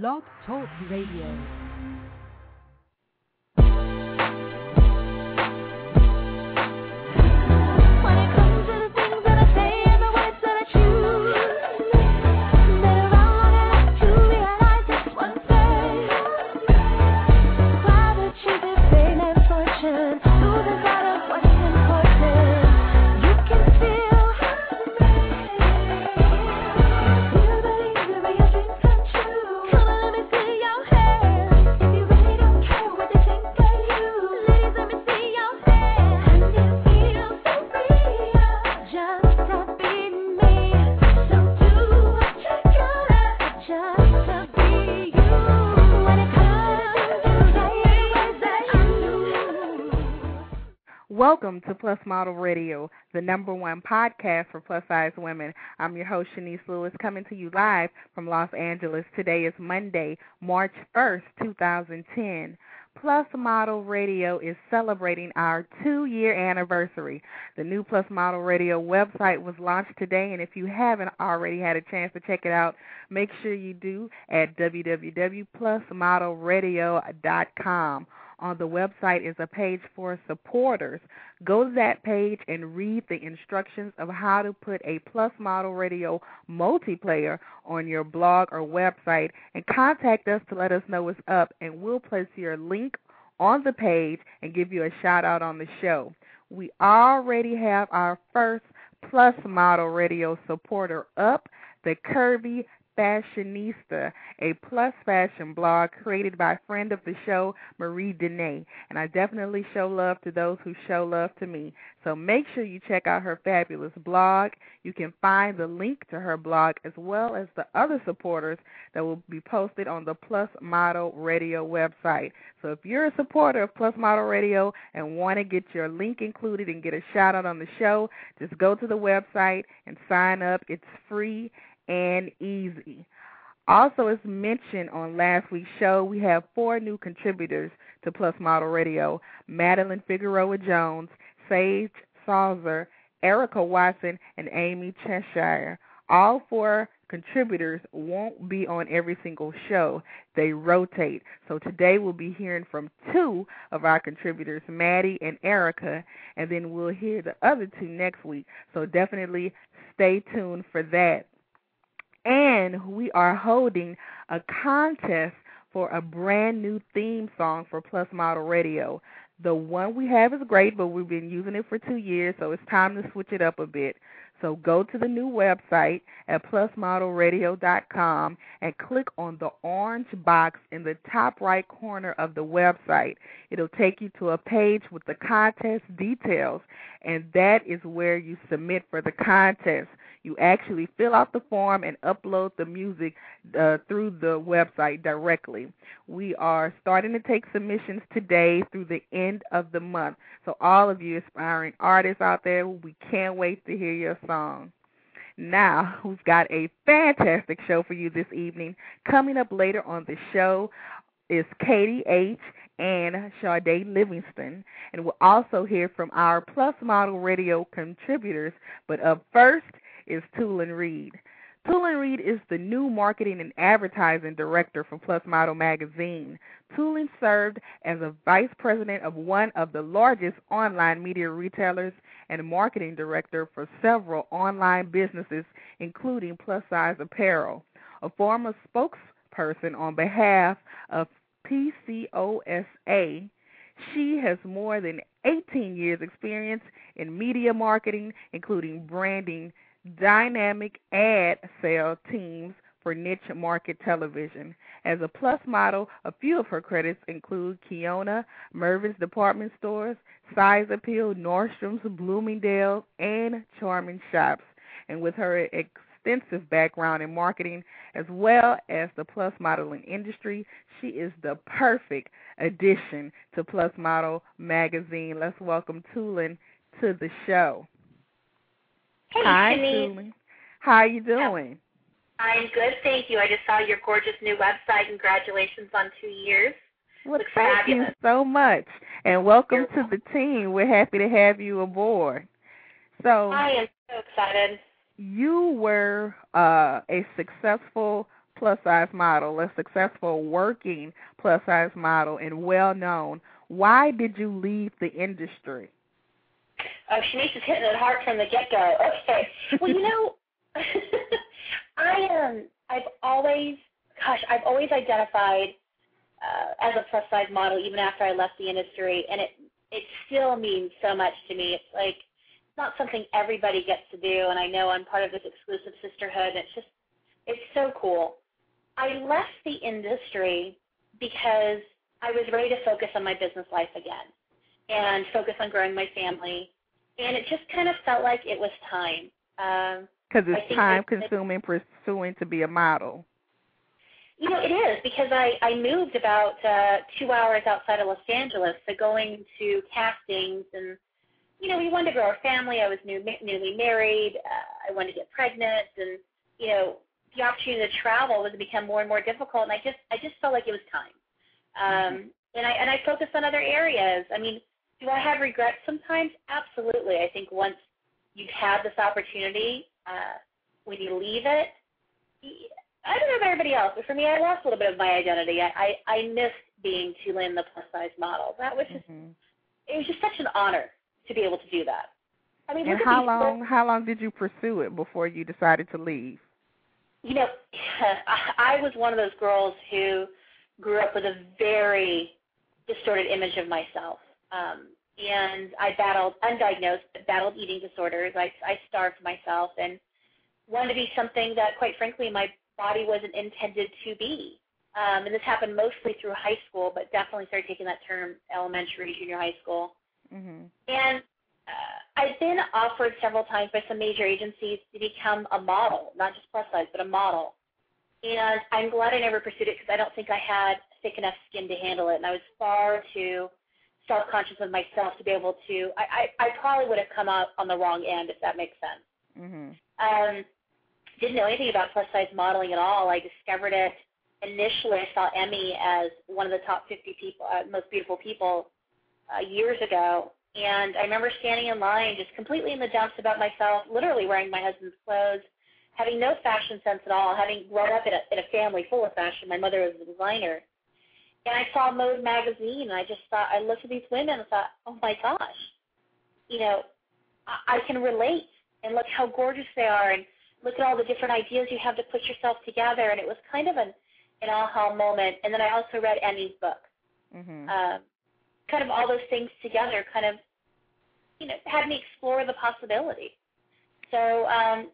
Blog Talk Radio. Plus Model Radio, the number one podcast for plus size women. I'm your host, Chenese Lewis, coming to you live from Los Angeles. Today is Monday, March 1st, 2010. Plus Model Radio is celebrating our two year anniversary. The new Plus Model Radio website was launched today, and if you haven't already had a chance to check it out, make sure you do at www.plusmodelradio.com on the website is a page for supporters. Go to that page and read the instructions of how to put a Plus Model Radio multiplayer on your blog or website and contact us to let us know what's up and we'll place your link on the page and give you a shout out on the show. We already have our first Plus Model Radio supporter up, the Curvy Fashionista, a plus fashion blog created by friend of the show, Marie Denee. And I definitely show love to those who show love to me. So make sure you check out her fabulous blog. You can find the link to her blog as well as the other supporters that will be posted on the Plus Model Radio website. So if you're a supporter of Plus Model Radio and want to get your link included and get a shout out on the show, just go to the website and sign up. It's free and easy. Also, as mentioned on last week's show, we have four new contributors to Plus Model Radio Madeline Figueroa Jones, Sage Salzer, Erica Watson, and Amy Cheshire. All four contributors won't be on every single show. They rotate. So today we'll be hearing from two of our contributors, Maddie and Erica, and then we'll hear the other two next week. So definitely stay tuned for that and we are holding a contest for a brand new theme song for Plus Model Radio. The one we have is great, but we've been using it for two years, so it's time to switch it up a bit. So go to the new website at plusmodelradio.com and click on the orange box in the top right corner of the website. It'll take you to a page with the contest details, and that is where you submit for the contest. You actually fill out the form and upload the music uh, through the website directly. We are starting to take submissions today through the end of the month. So, all of you aspiring artists out there, we can't wait to hear your song. Now, we've got a fantastic show for you this evening. Coming up later on the show is Katie H. and Sade Livingston. And we'll also hear from our Plus Model Radio contributors. But up first, is Tulin Reid. Tulin Reid is the new marketing and advertising director for Plus Model magazine. Tulin served as a vice president of one of the largest online media retailers and marketing director for several online businesses, including plus size apparel. A former spokesperson on behalf of PCOSA, she has more than 18 years' experience in media marketing, including branding, dynamic ad sale teams for niche market television. As a plus model, a few of her credits include Kiyonna, Mervyn's Department Stores, Size Appeal, Nordstrom's, Bloomingdale, and Charming Shops. And with her extensive background in marketing as well as the plus modeling industry, she is the perfect addition to Plus Model magazine. Let's welcome Tulin to the show. Hey, Hi. Julie. How are you doing? I'm good, thank you. I just saw your gorgeous new website. Congratulations on two years. Well, Looks thank fabulous. you so much, and welcome You're to the team. We're happy to have you aboard. So I am so excited. you were uh, a successful plus size model, a successful working plus size model, and well known. Why did you leave the industry? Oh, Chenese is hitting it hard from the get go. Okay. Well, you know, I um, I've always, gosh, I've always identified uh, as a plus size model even after I left the industry, and it it still means so much to me. It's like it's not something everybody gets to do, and I know I'm part of this exclusive sisterhood. And it's just it's so cool. I left the industry because I was ready to focus on my business life again and focus on growing my family. And it just kind of felt like it was time. Um, Because I it's time consuming pursuing to be a model. You know, it is because I I moved about uh, two hours outside of Los Angeles, so going to castings and you know we wanted to grow our family. I was new, newly married. Uh, I wanted to get pregnant, and you know the opportunity to travel was become more and more difficult. And I just I just felt like it was time. Um, and I and I focused on other areas. I mean, do I have regrets sometimes? Absolutely. I think once you've had this opportunity, uh, when you leave it, I don't know about everybody else, but for me, I lost a little bit of my identity. I I, I missed being Tulin the plus size model. That was just hmm it was just such an honor to be able to do that. I mean, And how long how long did you pursue it before you decided to leave? you know, I was one of those girls who grew up with a very distorted image of myself. Um, and I battled undiagnosed, but battled eating disorders. I, I starved myself and wanted to be something that, quite frankly, my body wasn't intended to be. Um, and this happened mostly through high school, but definitely started taking that term elementary, junior high school. Mhm. And uh, I've been offered several times by some major agencies to become a model, not just plus size, but a model. And I'm glad I never pursued it because I don't think I had thick enough skin to handle it, and I was far too self-conscious of myself to be able to. I, I, I probably would have come out on the wrong end, if that makes sense. Mhm. Um, didn't know anything about plus size modeling at all. I discovered it initially. I saw Emme as one of the top 50 people, uh, most beautiful people uh, years ago, and I remember standing in line, just completely in the dumps about myself, literally wearing my husband's clothes, having no fashion sense at all, having grown up in a, in a family full of fashion. My mother was a designer, and I saw Mode magazine, and I just thought, I looked at these women and thought, oh my gosh, you know, I, I can relate, and look how gorgeous they are, and look at all the different ideas you have to put yourself together. And it was kind of an, an aha moment. And then I also read Emme's book. Mhm. Um, kind of all those things together kind of, you know, had me explore the possibility. So um,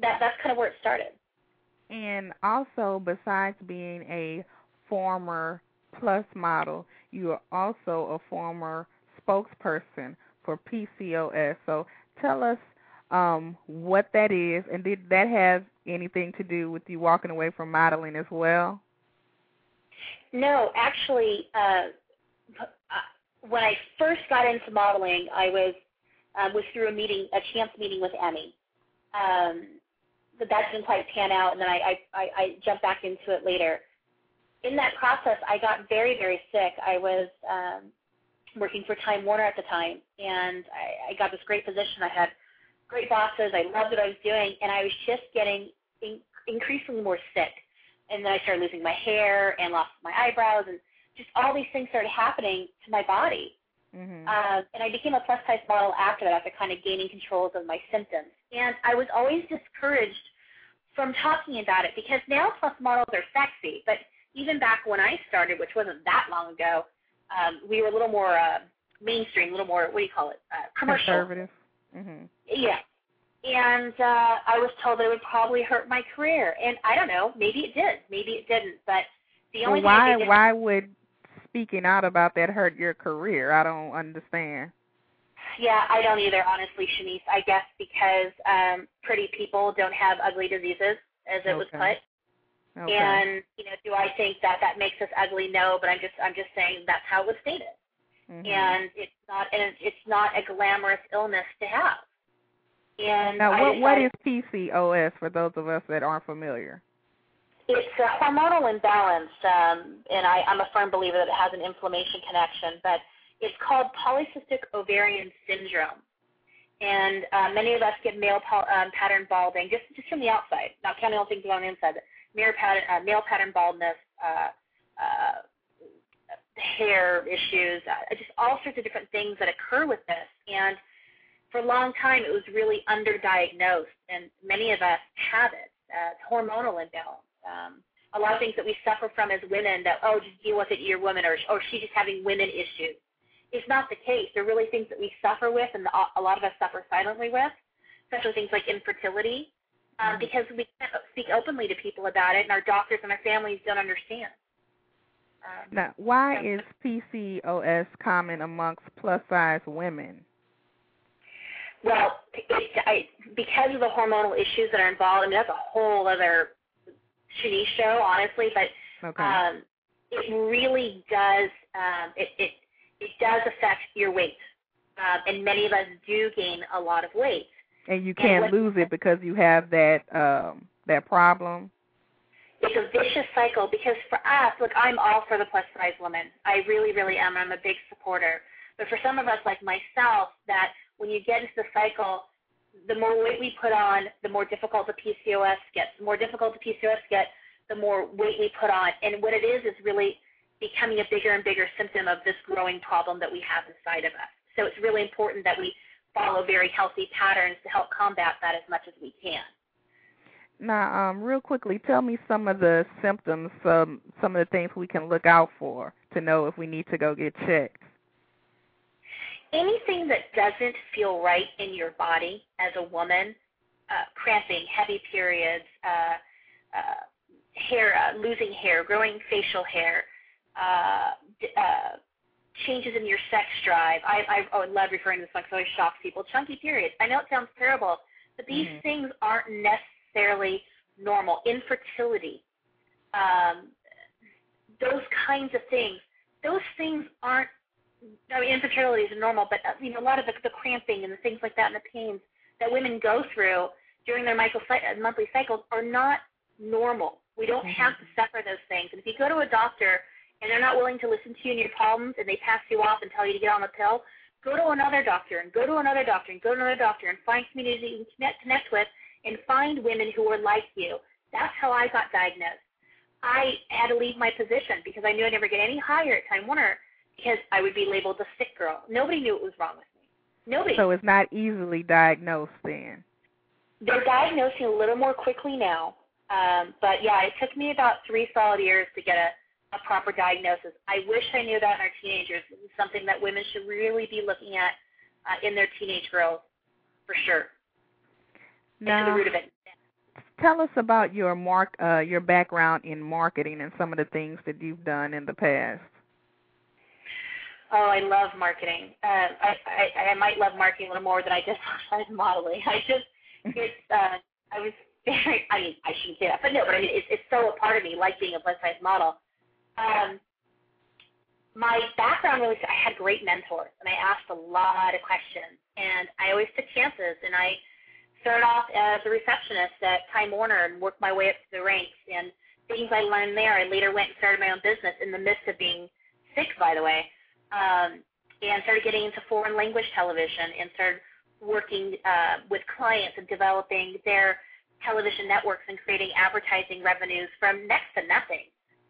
that that's kind of where it started. And also, besides being a former plus model, you are also a former spokesperson for PCOS. So tell us um, what that is, and did that have anything to do with you walking away from modeling as well? No, actually, uh, uh, when I first got into modeling, I was um, was through a meeting, a chance meeting with Emme. Um, but that didn't quite pan out, and then I, I, I, I jumped back into it later. In that process, I got very, very sick. I was um, working for Time Warner at the time, and I, I got this great position. I had great bosses. I loved what I was doing, and I was just getting in, increasingly more sick. And then I started losing my hair and lost my eyebrows, and just all these things started happening to my body. Mhm. Uh, and I became a plus size model after that, after kind of gaining control of my symptoms. And I was always discouraged from talking about it because now plus models are sexy. But even back when I started, which wasn't that long ago, um, we were a little more uh, mainstream, a little more, what do you call it, uh, commercial. Conservative. Mhm. Yeah. And uh, I was told that it would probably hurt my career. And I don't know, maybe it did, maybe it didn't. But the only Well, why did why would speaking out about that hurt your career? I don't understand. Yeah, I don't either, honestly, Chenese. I guess because um, pretty people don't have ugly diseases, as it was Okay. put. Okay. And you know, do I think that that makes us ugly? No, but I'm just I'm just saying that's how it was stated. Mhm. And it's not and it's not a glamorous illness to have. And now, what what is PCOS for those of us that aren't familiar? It's a hormonal imbalance, um, and I, I'm a firm believer that it has an inflammation connection, but it's called polycystic ovarian syndrome. And uh, many of us get male pol- um, pattern balding just, just from the outside, not counting all things going on the inside. male pattern, uh, male pattern baldness, uh, uh, hair issues, uh, just all sorts of different things that occur with this. And for a long time, it was really underdiagnosed, and many of us have it. Uh, hormonal imbalance. Um, a lot of things that we suffer from as women that, oh, just deal with it, you're a woman, or, or she's just having women issues. It's not the case. They're really things that we suffer with, and a lot of us suffer silently with, especially things like infertility, um, Mm-hmm. because we can't speak openly to people about it, and our doctors and our families don't understand. Um, Now, why Yeah. is PCOS common amongst plus size women? Well, it, I, because of the hormonal issues that are involved, I mean that's a whole other Chenese show, honestly. But Okay. um, it really does. Um, it, it it does affect your weight, um, and many of us do gain a lot of weight. And you can't what- lose it because you have that um that problem. It's a vicious cycle because for us, look, I'm all for the plus size woman. I really, really am. I'm a big supporter. But for some of us, like myself, that when you get into the cycle, the more weight we put on, the more difficult the PCOS gets. The more difficult the PCOS gets, the more weight we put on. And what it is is really becoming a bigger and bigger symptom of this growing problem that we have inside of us. So it's really important that we follow very healthy patterns to help combat that as much as we can. Now, um, real quickly, tell me some of the symptoms, some some of the things we can look out for to know if we need to go get checked. anything that doesn't feel right in your body as a woman, uh, cramping, heavy periods, uh, uh, hair, uh, losing hair, growing facial hair, uh, d- uh, changes in your sex drive. I, I, I love referring to this one because it always shocks people. Chunky periods. I know it sounds terrible, but these Mhm. things aren't necessarily normal. Infertility, um, those kinds of things. Those things aren't I mean, infertility is normal, but uh, you know, a lot of the, the cramping and the things like that and the pains that women go through during their uh, monthly cycles are not normal. We don't Mhm. have to suffer those things. And if you go to a doctor and they're not willing to listen to you and your problems and they pass you off and tell you to get on the pill, go to another doctor and go to another doctor and go to another doctor and find community that you can connect, connect with and find women who are like you. That's how I got diagnosed. I had to leave my position because I knew I'd never get any higher at Time Warner because I would be labeled a sick girl. Nobody knew what was wrong with me. Nobody. So it's not easily diagnosed then. They're diagnosing a little more quickly now. Um, but yeah, it took me about three solid years to get a, a proper diagnosis. I wish I knew that in our teenagers. This is something that women should really be looking at uh, in their teenage girls, for sure. And to the Now, root of it. tell us about your mark, uh, your background in marketing and some of the things that you've done in the past. Oh, I love marketing. Uh, I, I I might love marketing a little more than I just started modeling. I just it's uh, I was very I mean I shouldn't say that, but no, but I mean it's it's so a part of me, like being a plus size model. Um, my background really I had great mentors and I asked a lot of questions and I always took chances and I started off as a receptionist at Time Warner and worked my way up to the ranks and things I learned there I later went and started my own business in the midst of being sick by the way um, and started getting into foreign language television and started working uh, with clients and developing their television networks and creating advertising revenues from next to nothing.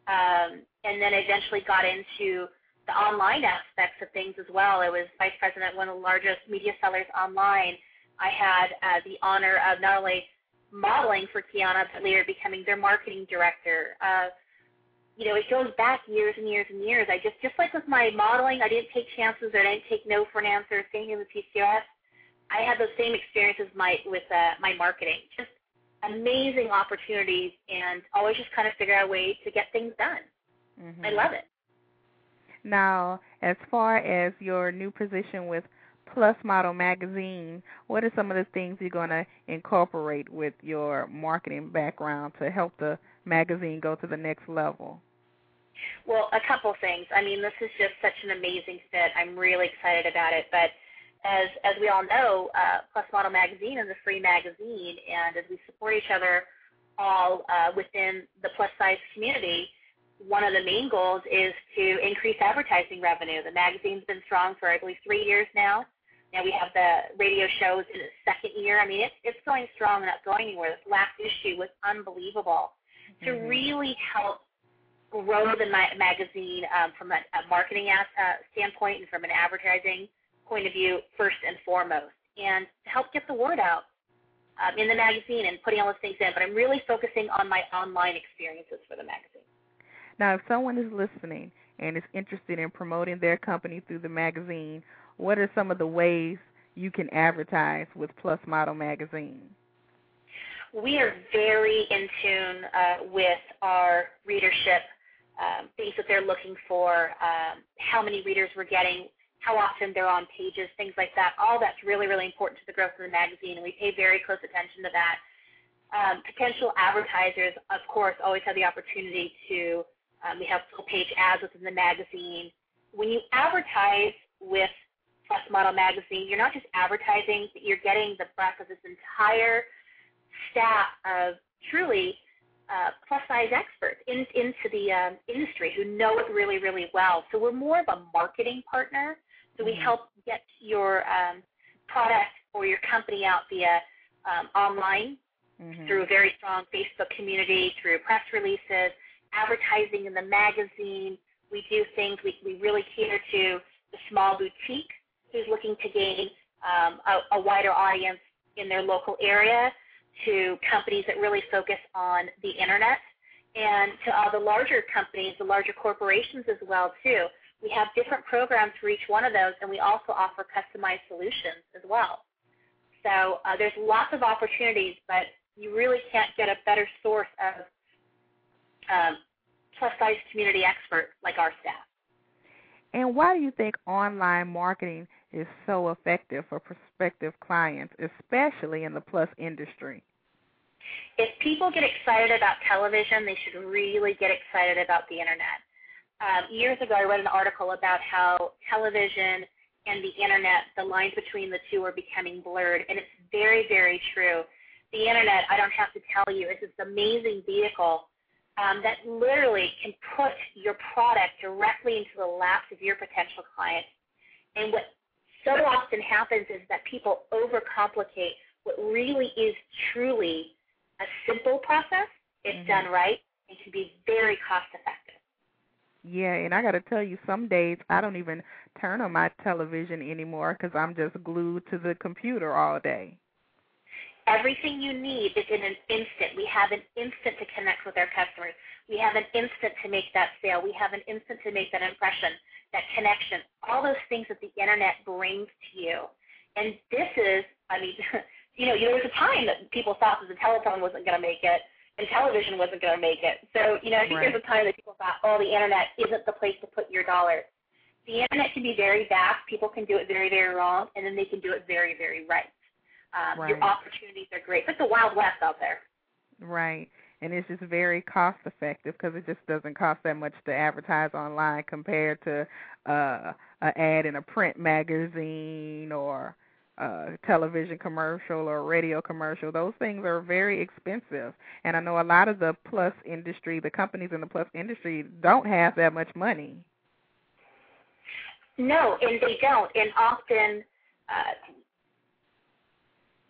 Um, and then eventually got into the online aspects of things as well. I was vice president of one of the largest media sellers online. I had uh, the honor of not only modeling for Kiyonna, but later becoming their marketing director. Uh, you know, it goes back years and years and years. I just, just like with my modeling, I didn't take chances or I didn't take no for an answer. Same in the PCOS. I had those same experiences my, with uh, my marketing. Just amazing opportunities and always just kind of figure out a way to get things done. Mhm. I love it. Now, as far as your new position with Plus Model Magazine, what are some of the things you're going to incorporate with your marketing background to help the magazine go to the next level? Well, a couple things. I mean, this is just such an amazing fit. I'm really excited about it. But as as we all know, uh, Plus Model Magazine is a free magazine, and as we support each other all uh, within the plus size community, one of the main goals is to increase advertising revenue. The magazine's been strong for I believe three years now. Now we have the radio shows in its second year. I mean, it's it's going strong and not going anywhere. This last issue was unbelievable. to Mhm. really help grow the ma- magazine um, from a, a marketing as, uh, standpoint and from an advertising point of view first and foremost, and to help get the word out um, in the magazine and putting all those things in. But I'm really focusing on my online experiences for the magazine. Now, if someone is listening and is interested in promoting their company through the magazine, what are some of the ways you can advertise with Plus Model Magazine? we are very in tune uh, with our readership, um, things that they're looking for, um, how many readers we're getting, how often they're on pages, things like that. All that's really, really important to the growth of the magazine, and we pay very close attention to that. Um, potential advertisers, of course, always have the opportunity to, um, we have full page ads within the magazine. When you advertise with Plus Model Magazine, you're not just advertising, but you're getting the breadth of this entire staff of truly uh, plus size experts in, into the um, industry who know it really, really well. So we're more of a marketing partner. So we Mhm. help get your um, product or your company out via um, online Mhm. through a very strong Facebook community, through press releases, advertising in the magazine. We do things, we, we really cater to the small boutique who's looking to gain um, a, a wider audience in their local area, to companies that really focus on the internet, and to all the larger companies, the larger corporations as well too. We have different programs for each one of those, and we also offer customized solutions as well. So uh, there's lots of opportunities, but you really can't get a better source of um, plus size community experts like our staff. And why do you think online marketing is so effective for prospective clients, especially in the plus industry? If people get excited about television, they should really get excited about the internet. Um, years ago, I read an article about how television and the internet, the lines between the two are becoming blurred, and it's very, very true. The internet, I don't have to tell you, is this amazing vehicle um, that literally can put your product directly into the laps of your potential client. And what so often happens is that people overcomplicate what really is truly a simple process. If Mhm. done right, it can be very cost effective. Yeah, and I got to tell you, some days I don't even turn on my television anymore because I'm just glued to the computer all day. Everything you need is in an instant. We have an instant to connect with our customers. We have an instant to make that sale. We have an instant to make that impression, that connection, all those things that the internet brings to you. And this is, I mean, you know, there was a time that people thought that the telephone wasn't going to make it and television wasn't going to make it. So, you know, I think Right. there's a time that people thought, oh, the internet isn't the place to put your dollars. The internet can be very vast. People can do it very, very wrong, and then they can do it very, very right. Um, Your Right. opportunities are great. It's the Wild West out there. Right. And it's just very cost effective because it just doesn't cost that much to advertise online compared to uh an ad in a print magazine or a television commercial or radio commercial. Those things are very expensive. And I know a lot of the plus industry, the companies in the plus industry don't have that much money. No, and they don't. And often, uh,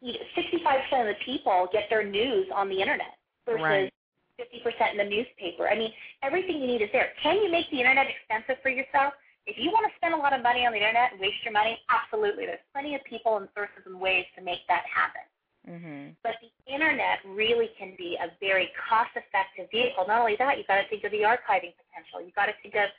you know, 65% of the people get their news on the internet versus Right. 50% in the newspaper. I mean, everything you need is there. Can you make the internet expensive for yourself? If you want to spend a lot of money on the internet and waste your money, absolutely. There's plenty of people and sources and ways to make that happen. Mhm. But the internet really can be a very cost-effective vehicle. Not only that, you've got to think of the archiving potential. You've got to think of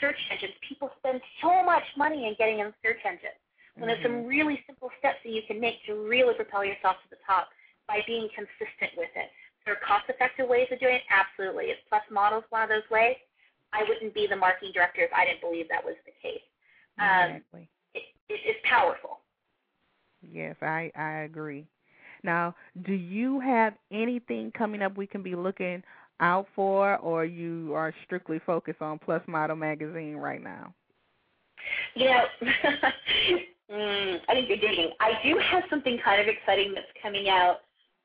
search engines. People spend so much money in getting in search engines. When there's some Mhm. really simple steps that you can make to really propel yourself to the top by being consistent with it. There are cost-effective ways of doing it. Absolutely. Is Plus Models one of those ways? I wouldn't be the marketing director if I didn't believe that was the case. Um, Exactly. it, it, it's powerful. Yes, I I agree. Now, do you have anything coming up we can be looking out for, or you are strictly focused on Plus Model Magazine right now? You know, mm, I think you're digging. I do have something kind of exciting that's coming out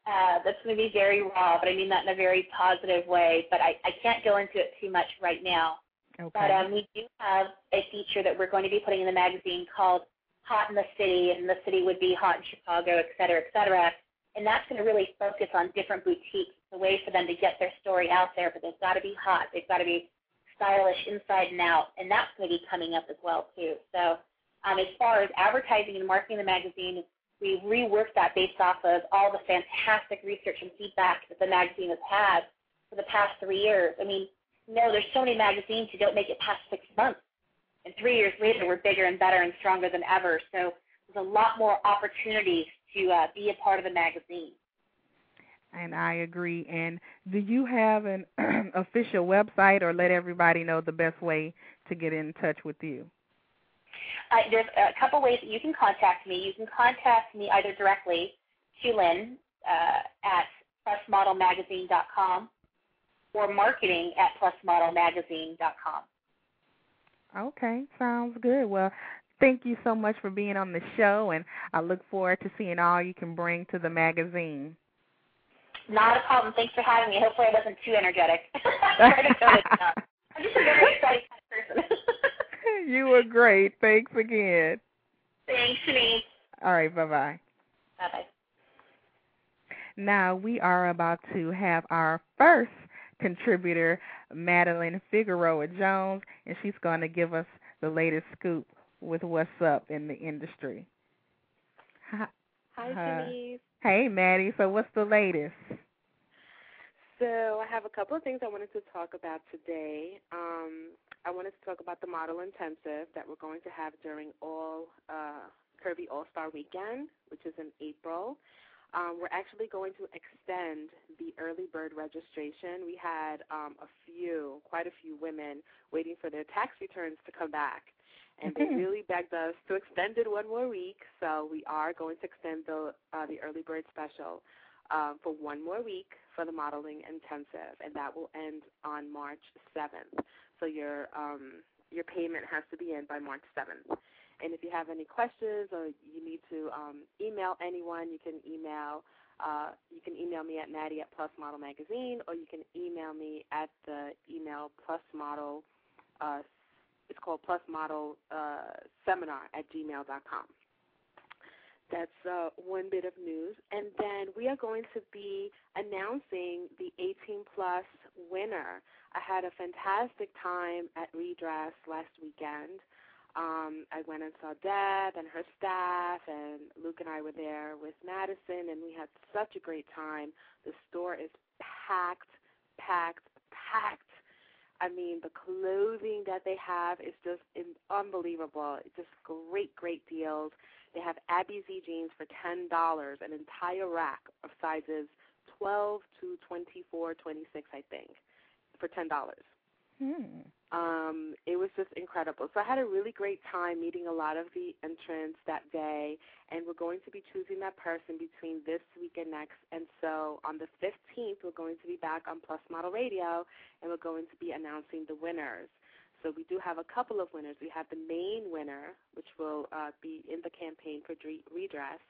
uh, that's going to be very raw, but I mean that in a very positive way. But I, I can't go into it too much right now. Okay. But um, we do have a feature that we're going to be putting in the magazine called Hot in the City, and the city would be hot in Chicago, et cetera, et cetera. and that's going to really focus on different boutiques, the way for them to get their story out there. But they've got to be hot, they've got to be stylish inside and out, and that's going to be coming up as well too. So um, as far as advertising and marketing the magazine, we reworked that based off of all the fantastic research and feedback that the magazine has had for the past three years. I mean, no, there's so many magazines who don't make it past six months. And three years later, we're bigger and better and stronger than ever. So there's a lot more opportunities to uh, be a part of the magazine. And I agree. And do you have an official website or let everybody know the best way to get in touch with you? Uh, there's a couple ways that you can contact me. You can contact me either directly Tulin uh, at plusmodelmagazine.com or marketing at plusmodelmagazine.com. Okay, sounds good. Well, thank you so much for being on the show, and I look forward to seeing all you can bring to the magazine. Not a problem. Thanks for having me. Hopefully, I wasn't too energetic. I'm just a very excited kind of person. you were great. Thanks again. Thanks, Chenese. All right, bye bye. Bye bye. Now we are about to have our first contributor, Madeline Figueroa Jones, and she's going to give us the latest scoop with what's up in the industry. Hi, Hi, Denise. hey, Maddie. So what's the latest? So I have a couple of things I wanted to talk about today. Um, I wanted to talk about the model intensive that we're going to have during all uh, Curvy All Star Weekend, which is in April. Um, we're actually going to extend the early bird registration. We had um, a few, quite a few women waiting for their tax returns to come back, and they really begged us to extend it one more week. So we are going to extend the uh, the early bird special um, for one more week for the modeling intensive, and that will end on March 7th. So your um, your payment has to be in by March 7th. And if you have any questions or you need to um, email anyone, you can email uh, you can email me at Maddie at Plus Model Magazine, or you can email me at the email Plus Model. Uh, it's called Plus Model uh, Seminar at gmail.com. That's uh, one bit of news. And then we are going to be announcing the 18 plus winner. I had a fantastic time at Redress last weekend. Um, I went and saw Deb and her staff, and Luke and I were there with Madison, and we had such a great time. The store is packed, packed, packed. I mean, the clothing that they have is just unbelievable. It's just great, great deals. They have Abby Z jeans for ten dollars, an entire rack of sizes twelve to twenty four, twenty six, I think, for ten dollars. Hmm. Um, it was just incredible. So I had a really great time meeting a lot of the entrants that day, and we're going to be choosing that person between this week and next. And so on the 15th, we're going to be back on Plus Model Radio, and we're going to be announcing the winners. So we do have a couple of winners. We have the main winner, which will uh, be in the campaign for Dre- redress,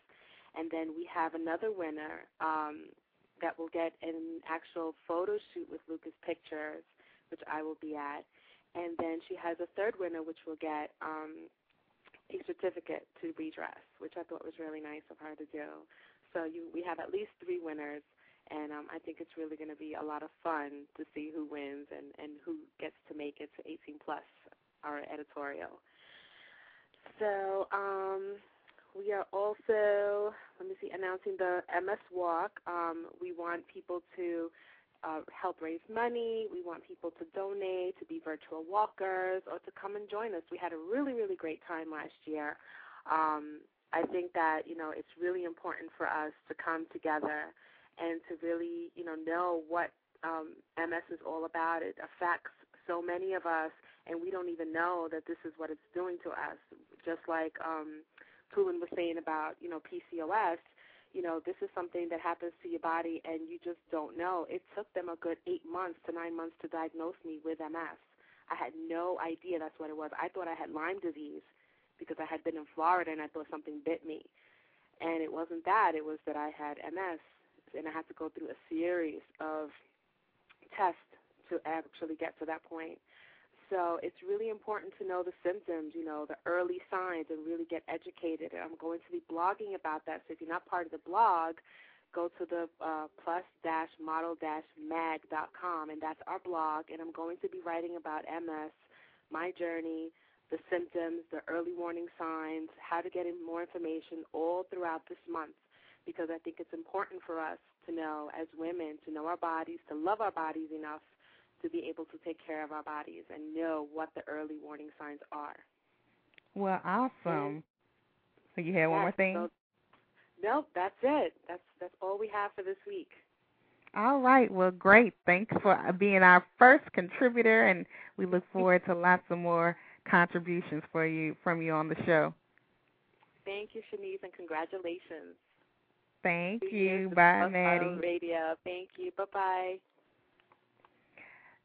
and then we have another winner um, that will get an actual photo shoot with Lucas Pictures, which I will be at, and then she has a third winner, which will get um, a certificate to redress, which I thought was really nice of her to do. So you, we have at least three winners, and um, I think it's really going to be a lot of fun to see who wins and, and who gets to make it to 18 plus, our editorial. So um, we are also, let me see, announcing the MS Walk. Um, we want people to uh, help raise money. We want people to donate, to be virtual walkers, or to come and join us. We had a really, really great time last year. Um, I think that you know it's really important for us to come together and to really you know know what um, MS is all about. It affects so many of us, and we don't even know that this is what it's doing to us. Just like um, Tulin was saying about you know PCOS, you know, this is something that happens to your body and you just don't know. It took them a good eight months to nine months to diagnose me with MS. I had no idea that's what it was. I thought I had Lyme disease because I had been in Florida and I thought something bit me. And it wasn't that, it was that I had MS and I had to go through a series of tests to actually get to that point. So it's really important to know the symptoms, you know, the early signs, and really get educated. And I'm going to be blogging about that. So if you're not part of the blog, go to the uh, plus-model-mag.com, and that's our blog. And I'm going to be writing about MS, my journey, the symptoms, the early warning signs, how to get in more information all throughout this month because I think it's important for us to know as women, to know our bodies, to love our bodies enough to be able to take care of our bodies and know what the early warning signs are. Well, awesome. So you had one more thing? so- nope, that's it. That's that's all we have for this week. All right. Well, great. Thanks for being our first contributor, and we look forward to lots of more contributions for you from you on the show. Thank you, Chenese, and congratulations. Thank you. Bye, Maddie. Radio. Thank you. Bye bye.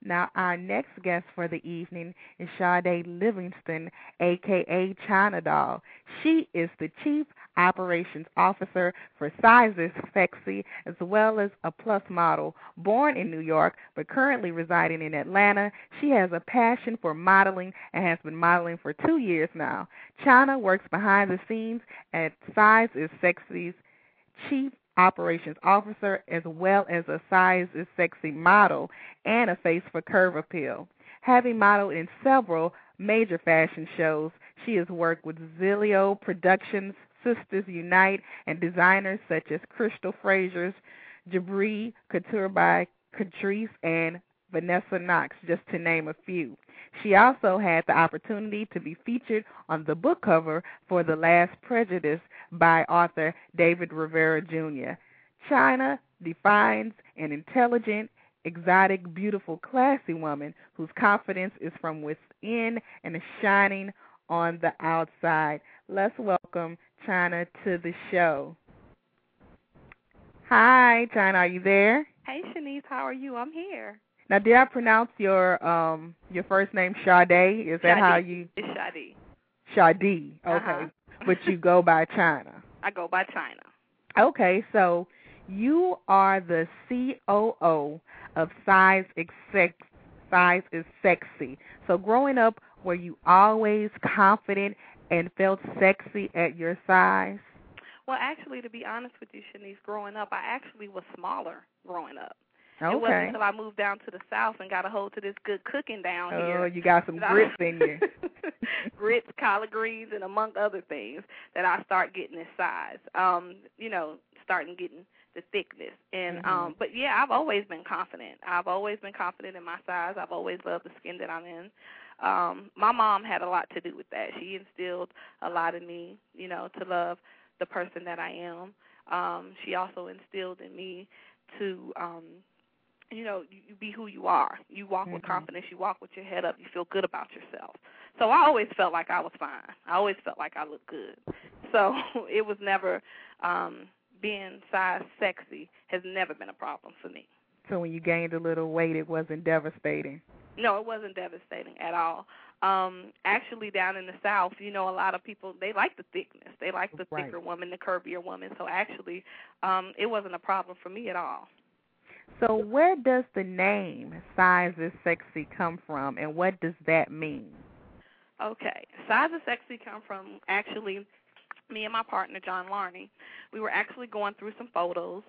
Now, our next guest for the evening is Sade Livingston, aka China Doll. She is the Chief Operations Officer for Sizes Sexy, as well as a plus model. Born in New York, but currently residing in Atlanta, she has a passion for modeling and has been modeling for two years now. China works behind the scenes at Size is Sexy's Chief Operations Officer, as well as a Size is Sexy model and a face for Curve Appeal. Having modeled in several major fashion shows, she has worked with Zilio Productions, Sisters Unite, and designers such as Crystal Frazier's Jabri Couture by Catrice and Vanessa Knox, just to name a few. She also had the opportunity to be featured on the book cover for The Last Prejudice by author David Rivera Jr. China defines an intelligent, exotic, beautiful, classy woman whose confidence is from within and is shining on the outside. Let's welcome China to the show. Hi, China, are you there? Hey Chenese, how are you? I'm here. Now, did I pronounce your um your first name Sade? Is that how you It's Shadee. Shadee? Okay, Uh-huh. but you go by China. I go by China. Okay, so you are the COO of Size Exec. Size is sexy. So growing up, were you always confident and felt sexy at your size? Well, actually, to be honest with you, Chenese, growing up, I actually was smaller growing up. It wasn't until I moved down to the south and got a hold to this good cooking down Oh, here. you got some grits in you. grits, collard greens, and among other things that I start getting this size. Um, you know, starting getting the thickness. And Mhm. um but yeah, I've always been confident. I've always been confident in my size. I've always loved the skin that I'm in. Um, my mom had a lot to do with that. She instilled a lot in me, you know, to love the person that I am. Um, she also instilled in me to um you know, you, be who you are. You walk with Mhm. confidence. You walk with your head up. You feel good about yourself. So I always felt like I was fine. I always felt like I looked good. So it was never um being size sexy has never been a problem for me. So when you gained a little weight, it wasn't devastating. No, it wasn't devastating at all. Um, actually, down in the South, you know, a lot of people they like the thickness. They like the Right. thicker woman, the curvier woman. So actually, um, it wasn't a problem for me at all. So where does the name Size is Sexy come from, and what does that mean? Okay, size is sexy come from actually me and my partner John Larney. We were actually going through some photos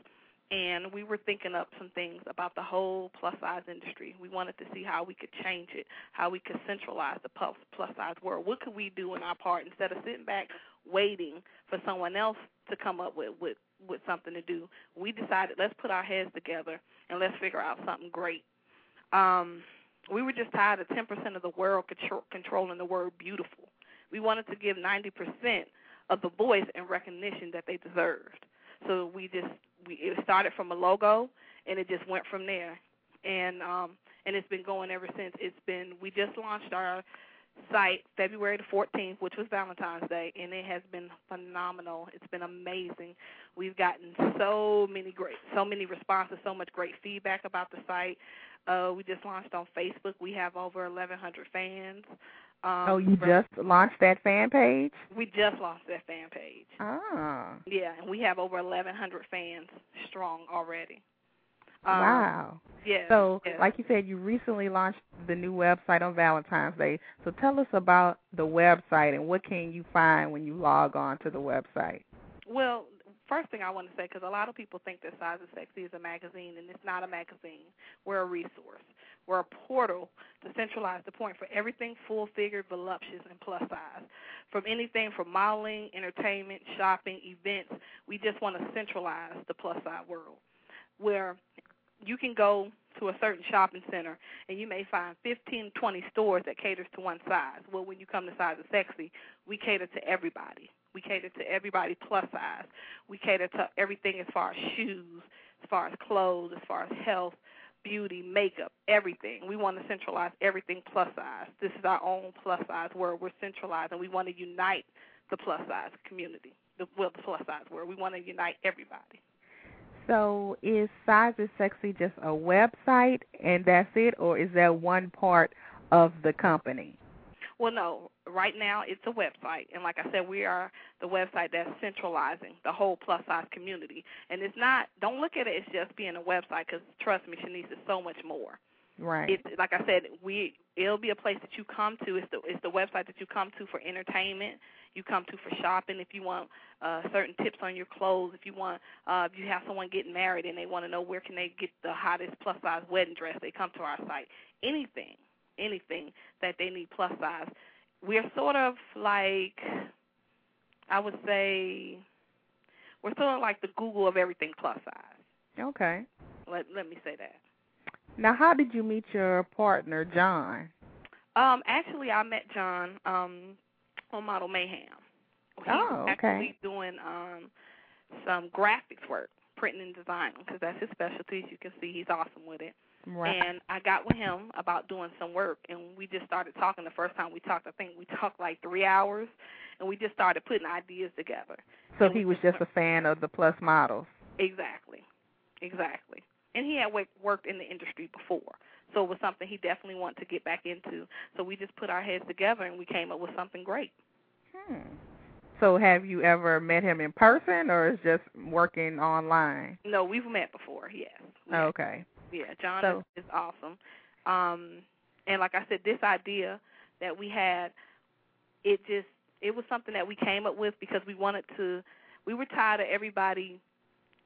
and we were thinking up some things about the whole plus size industry. We wanted to see how we could change it, how we could centralize the plus plus size world. What could we do in our part instead of sitting back waiting for someone else to come up with with with something to do? We decided let's put our heads together and let's figure out something great. Um, we were just tired of 10% of the world control, controlling the word beautiful. We wanted to give 90% of the voice and recognition that they deserved. So we just we it started from a logo and it just went from there. And um and it's been going ever since. It's been we just launched our site February the 14th, which was Valentine's Day, and it has been phenomenal. It's been amazing. We've gotten so many great, so many responses, so much great feedback about the site. Uh, we just launched on Facebook. We have over 1,100 fans. Um, oh, you just launched that fan page? we just launched that fan page. Ah, Yeah, and we have over 1,100 fans strong already. Um, wow. Yeah. So, yeah. like you said, you recently launched the new website on Valentine's Day. So tell us about the website and what can you find when you log on to the website? Well, first thing I want to say, because a lot of people think that Size is Sexy is a magazine, and it's not a magazine. We're a resource. We're a portal to centralize the point for everything full-figured, voluptuous, and plus size. From anything from modeling, entertainment, shopping, events, we just want to centralize the plus size world, where you can go to a certain shopping center and you may find 15, 20 stores that caters to one size. Well, when you come to Size is Sexy, we cater to everybody. We cater to everybody plus size. We cater to everything as far as shoes, as far as clothes, as far as health, beauty, makeup, everything. We want to centralize everything plus size. This is our own plus size world. We're centralized, and we want to unite the plus size community. The, well, the plus size world. We want to unite everybody. So is Size is Sexy just a website and that's it, or is that one part of the company? Well, no. Right now, it's a website, and like I said, we are the website that's centralizing the whole plus size community. And it's not. Don't look at it as just being a website, because trust me, Chenese, it's so much more. Right. It's like I said, we it'll be a place that you come to. It's the it's the website that you come to for entertainment. You come to for shopping if you want uh, certain tips on your clothes. If you want, uh, if you have someone getting married and they want to know where can they get the hottest plus size wedding dress, they come to our site. Anything, anything that they need plus size. We're sort of like, I would say, we're sort of like the Google of everything plus size. Okay. Let let me say that. Now, how did you meet your partner, John? Um, actually, I met John um, on Model Mayhem. He's Oh, okay. actually doing um, some graphics work, printing and designing, because that's his specialty. As you can see, he's awesome with it. Right. And I got with him about doing some work, and we just started talking. The first time we talked, I think we talked like three hours, and we just started putting ideas together. so and he was just just a fan of the plus models. Exactly, exactly. And he had wo- worked in the industry before, so it was something he definitely wanted to get back into. So we just put our heads together, and we came up with something great. Hmm. So have you ever met him in person, or is just working online? No, we've met before. Yes. We. Okay. Yeah, John So- is, is awesome. Um, and like I said, this idea that we had, it just it was something that we came up with because we wanted to. We were tired of everybody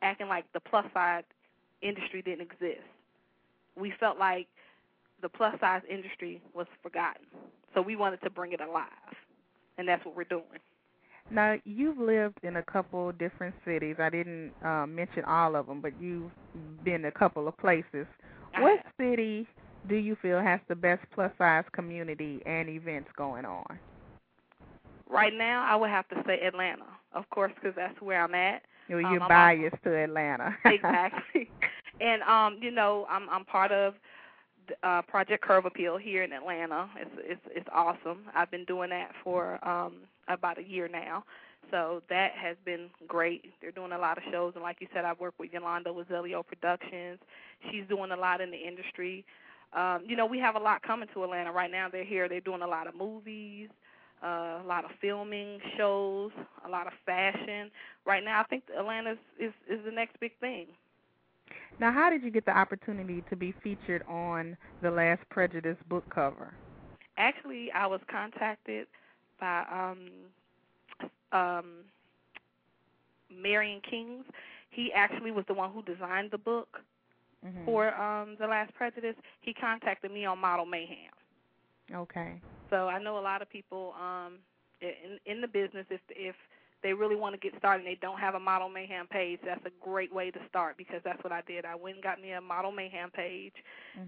acting like the plus size industry didn't exist. We felt like the plus size industry was forgotten, so we wanted to bring it alive, and that's what we're doing. Now you've lived in a couple different cities. I didn't uh, mention all of them, but you've been a couple of places. I What have- city do you feel has the best plus size community and events going on? Right now, I would have to say Atlanta, of course, because that's where I'm at. You're, Um, you're I'm biased to Atlanta. exactly. And um, you know, I'm I'm part of uh Project Curve Appeal here in Atlanta. It's it's it's awesome. I've been doing that for um about a year now. So that has been great. They're doing a lot of shows and like you said, I've worked with Yolanda with Zelio Productions. She's doing a lot in the industry. Um, you know, we have a lot coming to Atlanta right now. They're here, they're doing a lot of movies, uh, a lot of filming shows, a lot of fashion. Right now I think Atlanta is, is the next big thing. now, how did you get the opportunity to be featured on the Last Prejudice book cover? Actually, I was contacted by um um Marion Kings. He actually was the one who designed the book Mhm. for um The Last Prejudice. He contacted me on Model Mayhem. Okay. So I know a lot of people um in in the business if if they really want to get started and they don't have a Model Mayhem page, that's a great way to start because that's what I did. I went and got me a Model Mayhem page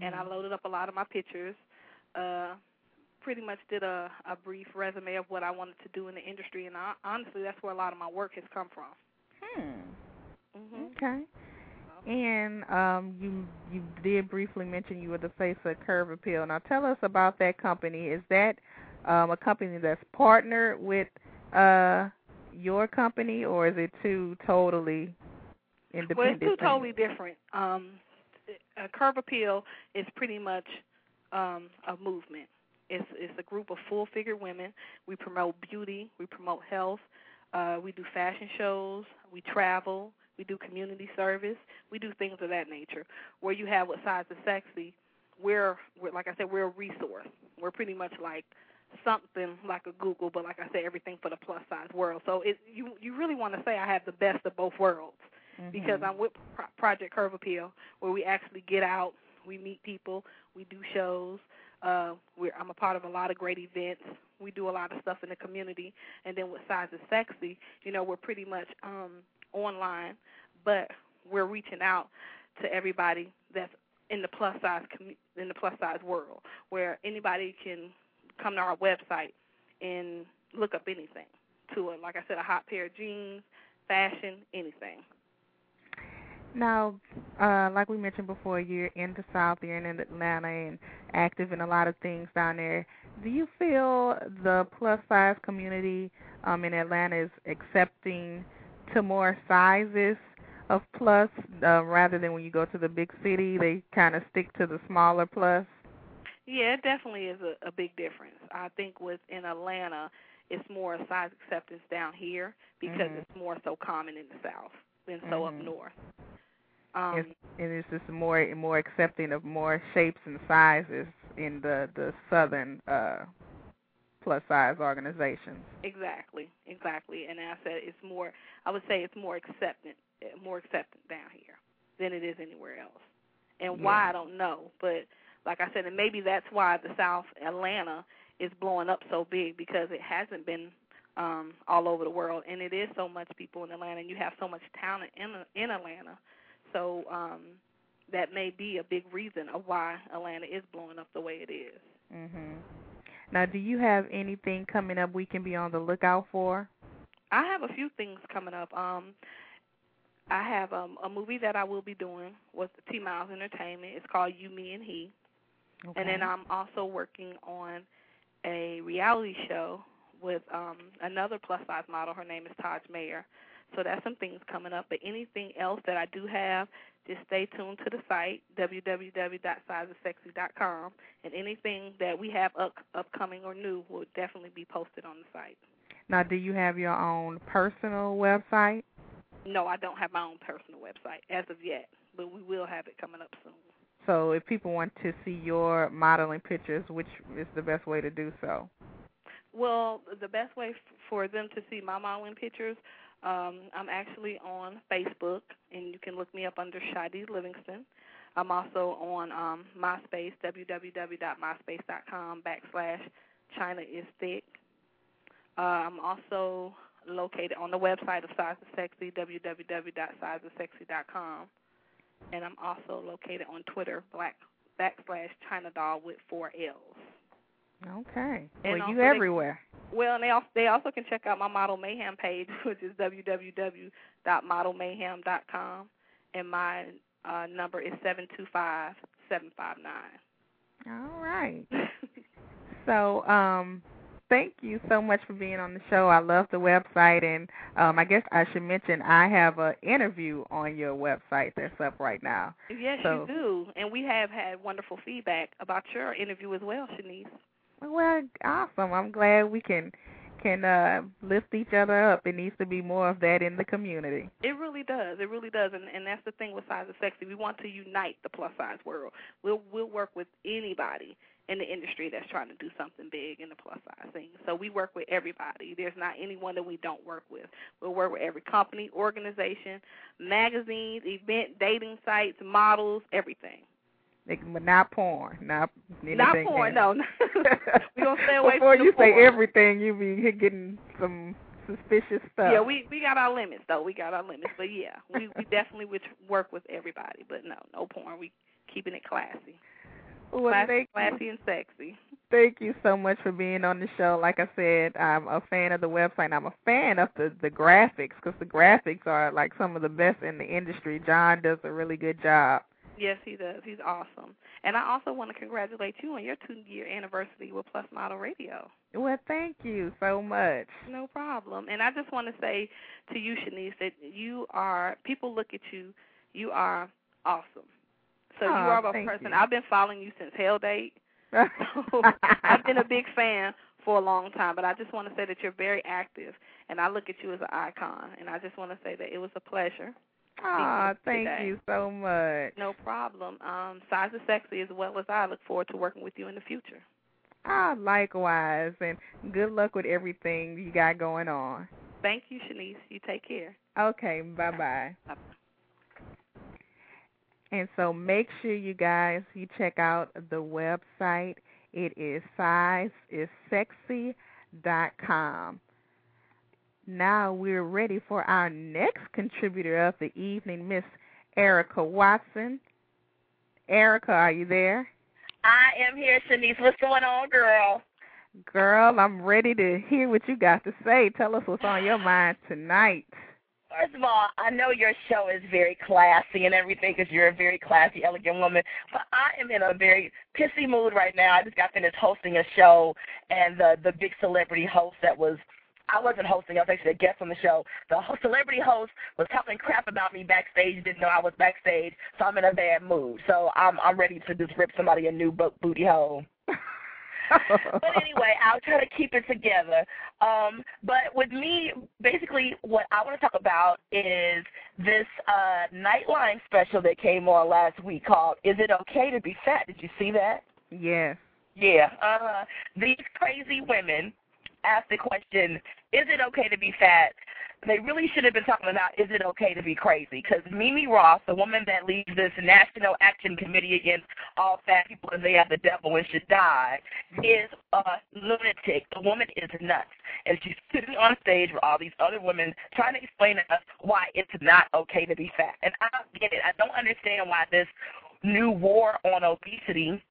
and I Mhm. loaded up a lot of my pictures. Uh, pretty much did a, a brief resume of what I wanted to do in the industry, and I, honestly, that's where a lot of my work has come from. Hmm. hmm Okay. And um, you you did briefly mention you were the face of Curve Appeal. Now tell us about that company. Is that um, a company that's partnered with uh, your company, or is it two totally independent? Well, it's two things? totally different. Um, a Curve Appeal is pretty much um, a movement. It's it's a group of full-figure women. We promote beauty. We promote health. Uh, we do fashion shows. We travel. We do community service. We do things of that nature. Where you have what size is sexy, we're, we're like I said, we're a resource. We're pretty much like something like a Google, but like I said, everything for the plus size world. So it you you really want to say I have the best of both worlds because Mhm. I'm with Pro- Project Curve Appeal, where we actually get out, we meet people, we do shows. Uh, we're I'm a part of a lot of great events. We do a lot of stuff in the community, and then with Size is Sexy, you know, we're pretty much um, online, but we're reaching out to everybody that's in the plus size in the plus size world, where anybody can come to our website and look up anything to it. Like I said, a hot pair of jeans, fashion, anything. Now, uh, like we mentioned before, you're in the South, you're in Atlanta, and active in a lot of things down there. Do you feel the plus size community um, in Atlanta is accepting to more sizes of plus, uh, rather than when you go to the big city, they kind of stick to the smaller plus? Yeah, it definitely is a, a big difference. I think with in Atlanta, it's more size acceptance down here because Mhm. it's more so common in the South than so up Mhm. north. Um, It's, and it's just more more accepting of more shapes and sizes in the the southern uh, plus size organizations. Exactly, exactly. And I said it's more. I would say it's more acceptant, eh, more acceptant down here than it is anywhere else. And why I don't know, but like I said, and maybe that's why the South Atlanta is blowing up so big because it hasn't been um all over the world, and it is so much people in Atlanta, and you have so much talent in in Atlanta. So um that may be a big reason of why Atlanta is blowing up the way it is. Mhm. Now, do you have anything coming up we can be on the lookout for? I have a few things coming up. Um, I have um, a movie that I will be doing with T Miles Entertainment. It's called You, Me, and He. Okay. And then I'm also working on a reality show with um, another plus size model. Her name is Taj Mayer. So that's some things coming up. But anything else that I do have, just stay tuned to the site www.sizesexy.com, and anything that we have up, upcoming or new will definitely be posted on the site. Now, do you have your own personal website? No, I don't have my own personal website as of yet, but we will have it coming up soon. So, if people want to see your modeling pictures, which is the best way to do so? Well, the best way f- for them to see my modeling pictures, um, I'm actually on Facebook, and you can look me up under Shadee Livingston. I'm also on um, MySpace, www.myspace.com backslash China is thick. Uh, I'm also located on the website of Size is Sexy, www.sizesexy.com. And I'm also located on Twitter, black backslash China Doll with four L's. Okay. And well, you they- everywhere. Well, and they also they also can check out my Model Mayhem page, which is www.modelmayhem.com, and my uh, number is seven two five seven five nine. All right. So, um, thank you so much for being on the show. I love the website, and um, I guess I should mention I have an interview on your website that's up right now. Yes, So- you do, and we have had wonderful feedback about your interview as well, Chenese. Well, awesome. I'm glad we can can uh, lift each other up. It needs to be more of that in the community. It really does. It really does, and and that's the thing with Size of Sexy. We want to unite the plus size world. We'll we'll work with anybody in the industry that's trying to do something big in the plus size thing. So we work with everybody. There's not anyone that we don't work with. We'll work with every company, organization, magazines, event, dating sites, models, everything. Not porn. Not anything Not porn, else. no. we gonna stay away Before from the you say porn. everything, you be getting some suspicious stuff. Yeah, we we got our limits though. We got our limits, but yeah, we we definitely would work with everybody. But no, no porn. We keeping it classy, well, classy, classy and sexy. Thank you so much for being on the show. Like I said, I'm a fan of the website. I'm a fan of the the graphics because the graphics are like some of the best in the industry. John does a really good job. Yes, he does. He's awesome. And I also want to congratulate you on your two-year anniversary with Plus Model Radio. Well, thank you so much. No problem. And I just want to say to you, Chenese, that you are. People look at you. You are awesome. So you are a person. you. I've been following you since Hell Date. So I've been a big fan for a long time, but I just want to say that you're very active, and I look at you as an icon. And I just want to say that it was a pleasure. Aw, thank today. you so much. No problem. Um, Size is sexy as well as I look forward to working with you in the future. Ah, likewise, and good luck with everything you got going on. Thank you, Chenese. You take care. Okay, bye bye. And so make sure you guys you check out the website. It is sizessexy.com. Now we're ready for our next contributor of the evening, Miss Erica Watson. Erica, are you there? I am here, Chenese. What's going on, girl? Girl, I'm ready to hear what you got to say. Tell us what's on your mind tonight. First of all, I know your show is very classy and everything because you're a very classy, elegant woman. But I am in a very pissy mood right now. I just got finished hosting a show, and the the big celebrity host that was I wasn't hosting. I was actually a guest on the show. The celebrity host was talking crap about me backstage. Didn't know I was backstage, so I'm in a bad mood. So I'm I'm ready to just rip somebody a new bo- booty hole. but anyway, I'll try to keep it together. Um, but with me, basically, what I want to talk about is this uh, Nightline special that came on last week called "Is It Okay to Be Fat?" Did you see that? Yeah. Yeah. Uh, these crazy women asked the question, "Is it okay to be fat?" They really should have been talking about, "Is it okay to be crazy?" Because Meme Roth, the woman that leads this National Action Committee against all fat people and they have the devil and should die, is a lunatic. The woman is nuts, and she's sitting on stage with all these other women trying to explain to us why it's not okay to be fat. And I don't get it. I don't understand why this new war on obesity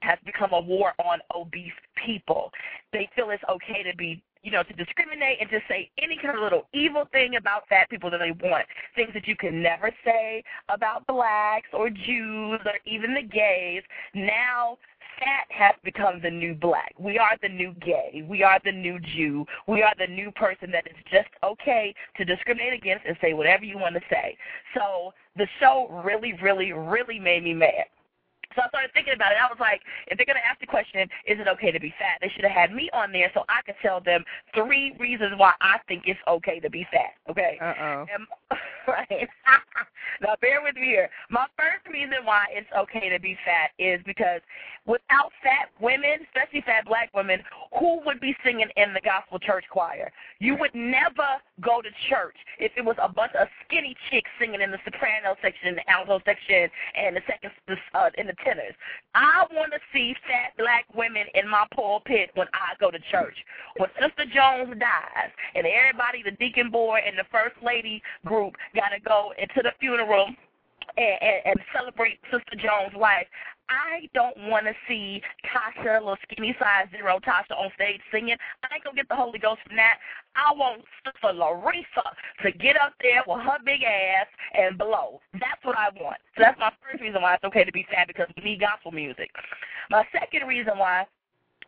has become a war on obese people. They feel it's okay to be, you know, to discriminate and to say any kind of little evil thing about fat people that they want. Things that you can never say about blacks or Jews or even the gays. Now fat has become the new black. We are the new gay. We are the new Jew. We are the new person that is just okay to discriminate against and say whatever you want to say. So the show really, really, really made me mad. So I started thinking about it. I was like, if they're going to ask the question, is it okay to be fat? They should have had me on there so I could tell them three reasons why I think it's okay to be fat. Okay? Uh oh. Right. now bear with me here. My first reason why it's okay to be fat is because without fat women, especially fat black women, who would be singing in the gospel church choir? You would never go to church if it was a bunch of skinny chicks singing in the soprano section, the alto section, and the second uh, in the tenors. I want to see fat black women in my pulpit when I go to church. When Sister Jones dies, and everybody, the deacon board and the first lady group, got to go into the funeral and, and, and celebrate Sister Jones' life. I don't want to see Tasha, little skinny size zero Tasha on stage singing. I ain't gonna get the Holy Ghost from that. I want Sister Larissa to get up there with her big ass and blow. That's what I want. So that's my first reason why it's okay to be fat because we need gospel music. My second reason why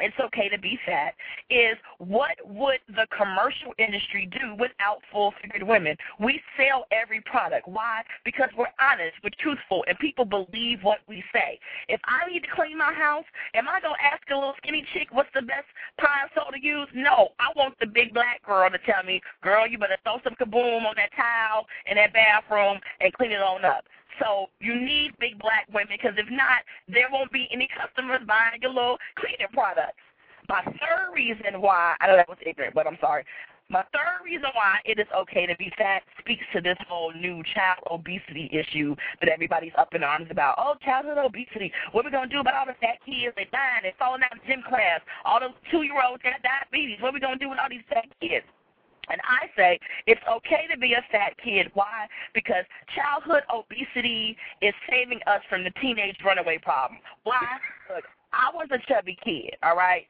it's okay to be fat is what would the commercial industry do without full figured women? We sell every product. Why? Because we're honest, we're truthful, and people believe what we say. If I need to clean my house, am I gonna ask a little skinny chick what's the best pine sol to use? No. I want the big black girl to tell me, girl, you better throw some kaboom on that towel in that bathroom and clean it on up. So you need big black women because if not, there won't be any customers buying your little cleaning products. My third reason why, I know that was ignorant, but I'm sorry. My third reason why it is okay to be fat speaks to this whole new child obesity issue that everybody's up in arms about. Oh, childhood obesity. What are we going to do about all the fat kids? They dying. They falling out of gym class. All those two-year-olds got diabetes. What are we going to do with all these fat kids? And I say it's okay to be a fat kid. Why? Because childhood obesity is saving us from the teenage runaway problem. Why? Look, I was a chubby kid, all right?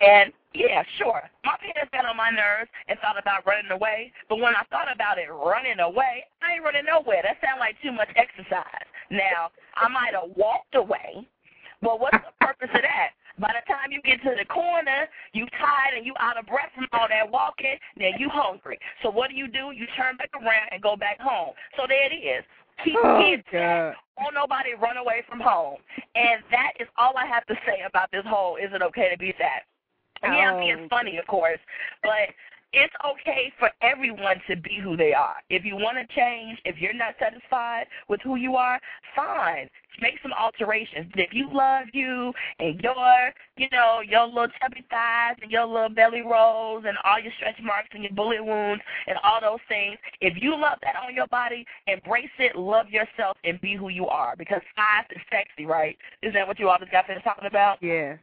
And yeah, sure, my parents got on my nerves and thought about running away. But when I thought about it running away, I ain't running nowhere. That sounds like too much exercise. Now, I might have walked away, but what's the purpose of that? By the time you get to the corner, you tired and you out of breath from all that walking, then you hungry. So what do you do? You turn back around and go back home. So there it is. Keep Oh, kids God. won't nobody run away from home. And that is all I have to say about this whole is it okay to be fat? Yeah, I'm being Oh. funny, of course, but it's okay for everyone to be who they are. If you want to change, if you're not satisfied with who you are, fine. Make some alterations. But if you love you and your, you know, your little chubby thighs and your little belly rolls and all your stretch marks and your bullet wounds and all those things, if you love that on your body, embrace it, love yourself, and be who you are. Because size is sexy, right? Isn't that what you always got finished talking about? Yes.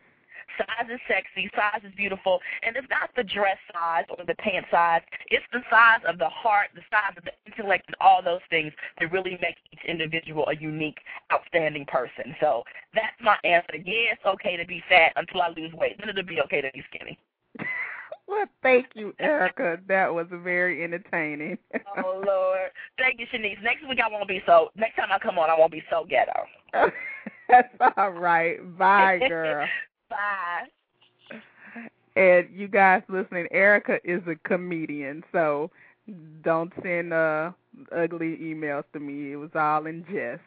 Size is sexy, size is beautiful, and it's not the dress size or the pant size. It's the size of the heart, the size of the intellect, and all those things that really make each individual a unique, outstanding person. So that's my answer. Yeah, it's okay to be fat until I lose weight. Then it'll be okay to be skinny. Well, thank you, Erica. That was very entertaining. oh Lord, thank you, Chenese. Next week I won't be so. Next time I come on, I won't be so ghetto. That's all right. Bye, girl. Bye. And you guys listening, Erica is a comedian, so don't send uh ugly emails to me. It was all in jest,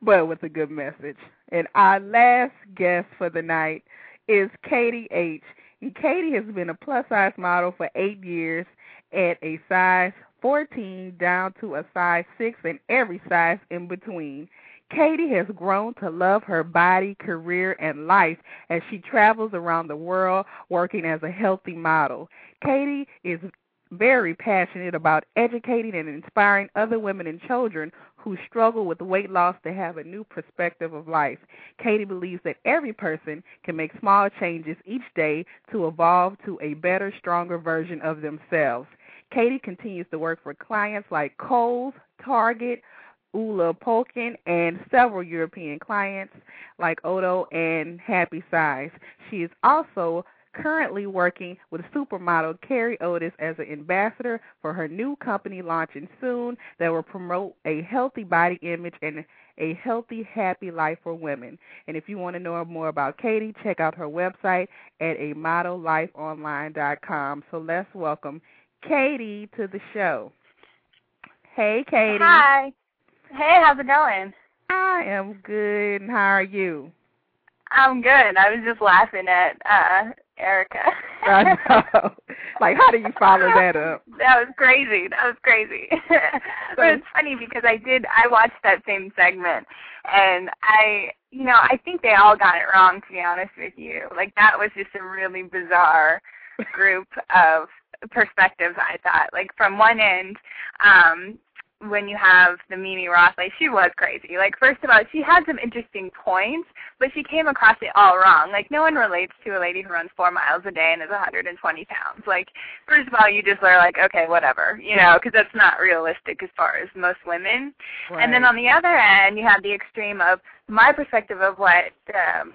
but with a good message. And our last guest for the night is Katie H. And Katie has been a plus size model for eight years at a size 14 down to a size 6 and every size in between. Katie has grown to love her body, career, and life as she travels around the world working as a healthy model. Katie is very passionate about educating and inspiring other women and children who struggle with weight loss to have a new perspective of life. Katie believes that every person can make small changes each day to evolve to a better, stronger version of themselves. Katie continues to work for clients like Kohl's, Target, Ulla Popken, and several European clients like Otto and Happy Size. She is also currently working with supermodel Carrie Otis as an ambassador for her new company launching soon that will promote a healthy body image and a healthy, happy life for women. And if you want to know more about Katie, check out her website at a modellifeonline.com. So let's welcome Katie to the show. Hey, Katie. Hi. Hey, how's it going? I am good. And how are you? I'm good. I was just laughing at uh Erica. I know. Like, how do you follow that up? That was crazy. That was crazy. but it's funny because I did. I watched that same segment, and I, you know, I think they all got it wrong. To be honest with you, like that was just a really bizarre group of perspectives. I thought, like from one end, um, when you have the Meme Roth, like she was crazy. Like first of all, she had some interesting points, but she came across it all wrong. Like no one relates to a lady who runs four miles a day and is 120 pounds. Like first of all, you just are like, okay, whatever, you know, because that's not realistic as far as most women. Right. And then on the other end, you have the extreme of my perspective of what um,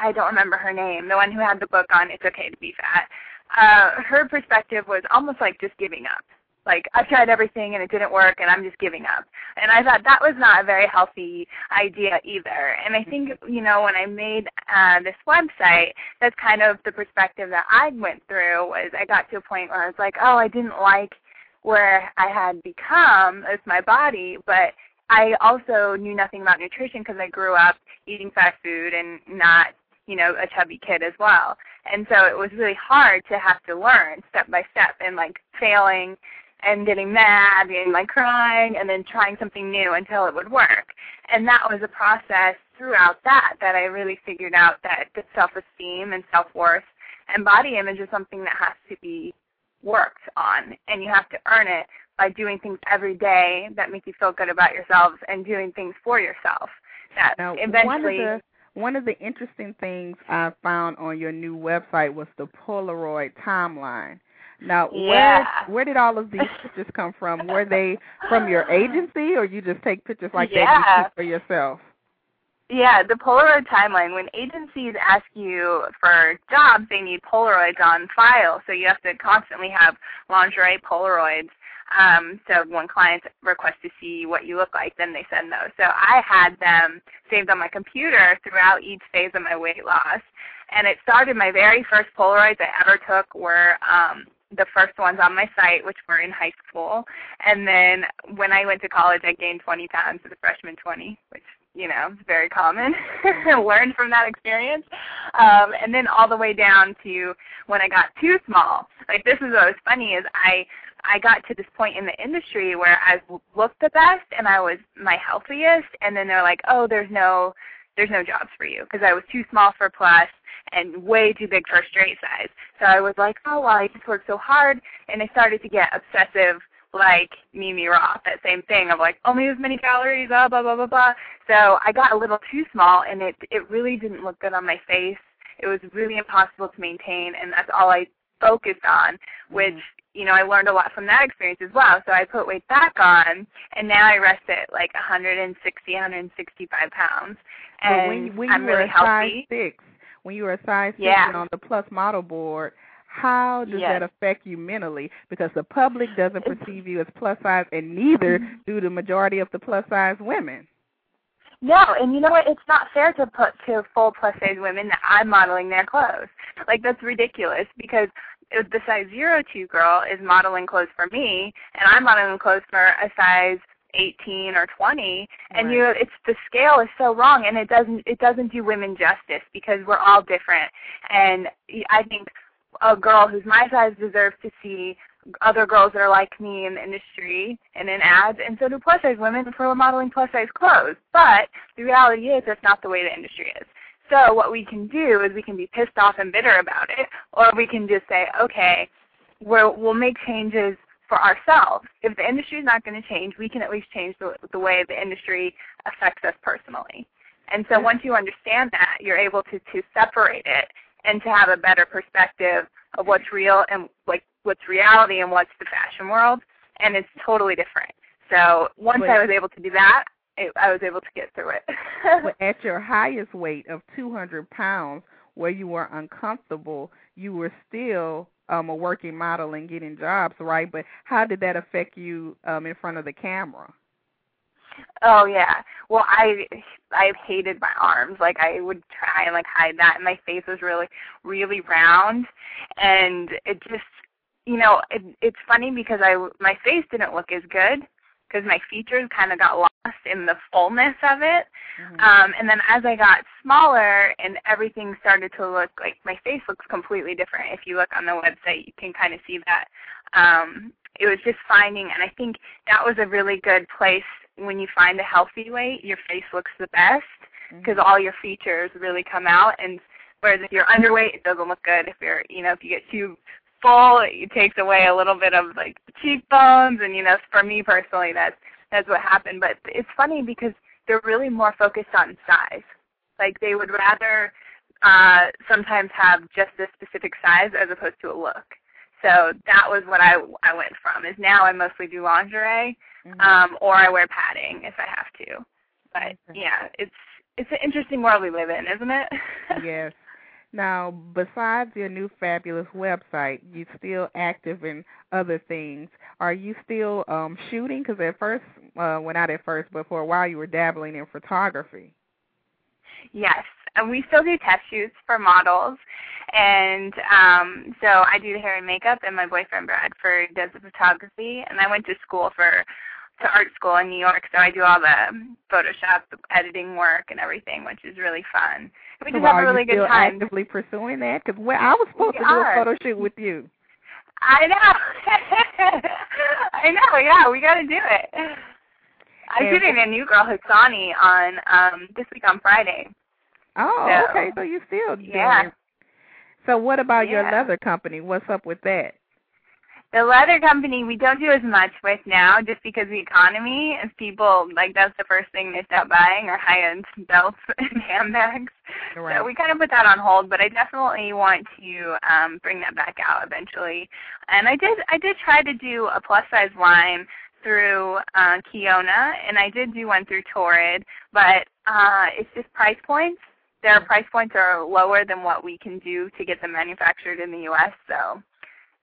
I don't remember her name, the one who had the book on It's Okay to Be Fat. Uh, her perspective was almost like just giving up like I've tried everything and it didn't work and I'm just giving up. And I thought that was not a very healthy idea either. And I think, you know, when I made uh this website, that's kind of the perspective that I went through was I got to a point where I was like, oh, I didn't like where I had become as my body, but I also knew nothing about nutrition because I grew up eating fast food and not, you know, a chubby kid as well. And so it was really hard to have to learn step by step and like failing and getting mad and like crying and then trying something new until it would work. And that was a process throughout that that I really figured out that the self-esteem and self-worth and body image is something that has to be worked on and you have to earn it by doing things every day that make you feel good about yourselves and doing things for yourself. That Now, eventually one of the one of the interesting things I found on your new website was the Polaroid timeline. Now, Yeah. where where did all of these pictures come from? Were they from your agency, or you just take pictures like that you keep for yourself? Yeah, the Polaroid timeline. When agencies ask you for jobs, they need Polaroids on file, so you have to constantly have lingerie Polaroids. Um, so when clients request to see what you look like, then they send those. So I had them saved on my computer throughout each phase of my weight loss. And it started my very first Polaroids I ever took were um, the first ones on my site, which were in high school. And then when I went to college, I gained 20 pounds as a freshman 20, which you know, is very common. Learned from that experience. Um, and then all the way down to when I got too small. Like this is what was funny is I I got to this point in the industry where I looked the best and I was my healthiest, and then they're like, oh, there's no there's no jobs for you because I was too small for plus and way too big for straight size. So I was like, oh, well, I just worked so hard, and I started to get obsessive like Meme Roth, that same thing of like only as many calories, blah blah blah blah blah. So I got a little too small, and it it really didn't look good on my face. It was really impossible to maintain, and that's all I focused on, which mm-hmm. You know I learned a lot from that experience as well. So I put weight back on, and now I rest at like 160, 165 pounds, and but when, when I'm you were really a size six, when you were a size six Yeah. and on the plus model board, how does Yes. that affect you mentally? Because the public doesn't perceive you as plus size, and neither Mm-hmm. do the majority of the plus size women. No, and you know what? It's not fair to put to full plus size women that I'm modeling their clothes. Like that's ridiculous because if the size zero two girl is modeling clothes for me, and I'm modeling clothes for a size 18 or 20, and Right. you, it's the scale is so wrong, and it doesn't it doesn't do women justice because we're all different, and I think a girl who's my size deserves to see other girls that are like me in the industry and in ads, and so do plus size women for modeling plus size clothes. But the reality is that's not the way the industry is. So what we can do is we can be pissed off and bitter about it, or we can just say, okay, we're, we'll make changes for ourselves. If the industry is not going to change, we can at least change the, the way the industry affects us personally. And so once you understand that, you're able to, to separate it and to have a better perspective of what's real and like what's reality and what's the fashion world, and it's totally different. So once But- I was able to do that, it, I was able to get through it. But at your highest weight of 200 pounds, where you were uncomfortable, you were still um, a working model and getting jobs, right? But how did that affect you um, in front of the camera? Oh yeah. Well, I I hated my arms. Like I would try and like hide that, and my face was really really round, and it just you know it, it's funny because I my face didn't look as good because my features kind of got lost in the fullness of it. Um, and then as I got smaller and everything started to look like my face looks completely different. If you look on the website, you can kind of see that. Um, it was just finding, and I think that was a really good place when you find a healthy weight, your face looks the best because all your features really come out. And whereas if you're underweight, it doesn't look good. If you're, you know, if you get too full, it takes away a little bit of like the cheekbones. And you know, for me personally, that's that's what happened. But it's funny because they're really more focused on size. Like they would rather uh, sometimes have just a specific size as opposed to a look. So that was what I I went from. Is now I mostly do lingerie, um, or I wear padding if I have to. But yeah, it's it's an interesting world we live in, isn't it? yes. Now, besides your new fabulous website, you're still active in other things. Are you still um shooting? Because at first, uh, well, not at first, but for a while, you were dabbling in photography. Yes, and we still do test shoots for models, and um, so I do the hair and makeup, and my boyfriend Bradford does the photography. And I went to school for to art school in New York, so I do all the Photoshop editing work and everything, which is really fun. We just have are a really good still time. actively pursuing that? Because I was supposed We to do a photo shoot with you. I know. I know. Yeah, we got to do it. I'm And- shooting a new girl, Hassani, on um this week on Friday. Oh, So, okay. So you still doing yeah. it. So what about your leather company? What's up with that? The leather company we don't do as much with now, just because the economy is people like that's the first thing they stop buying are high end belts and handbags. Right. So we kind of put that on hold, but I definitely want to um, bring that back out eventually. And I did I did try to do a plus size line through uh, Kiyonna, and I did do one through Torrid, but uh, it's just price points. Their price points are lower than what we can do to get them manufactured in the U.S. So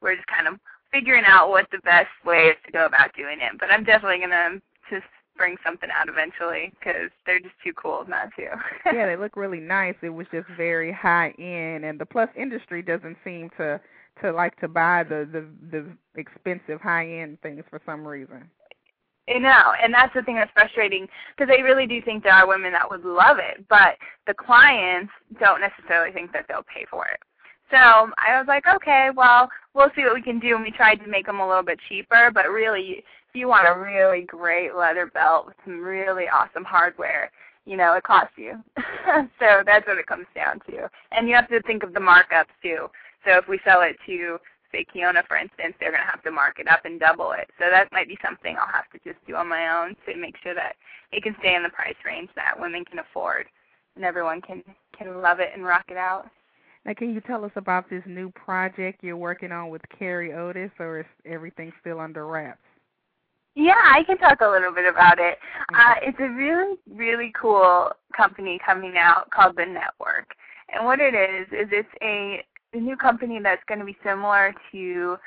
we're just kind of figuring out what the best way is to go about doing it. But I'm definitely gonna just bring something out eventually because they're just too cool not to. yeah, they look really nice. It was just very high end, and the plus industry doesn't seem to to like to buy the the the expensive high end things for some reason. I know, and that's the thing that's frustrating because I really do think there are women that would love it, but the clients don't necessarily think that they'll pay for it. So I was like, okay, well, we'll see what we can do, and we tried to make them a little bit cheaper, but really, if you want a really great leather belt with some really awesome hardware, you know, it costs you. so that's what it comes down to. And you have to think of the markups too. So if we sell it to say Kiyonna, for instance, they're going to have to mark it up and double it. So that might be something I'll have to just do on my own to make sure that it can stay in the price range that women can afford and everyone can can love it and rock it out. Now, can you tell us about this new project you're working on with Carrie Otis, or is everything still under wraps? Yeah, I can talk a little bit about it. Uh, it's a really, really cool company coming out called The Network. And what it is, is it's a, a new company that's going to be similar to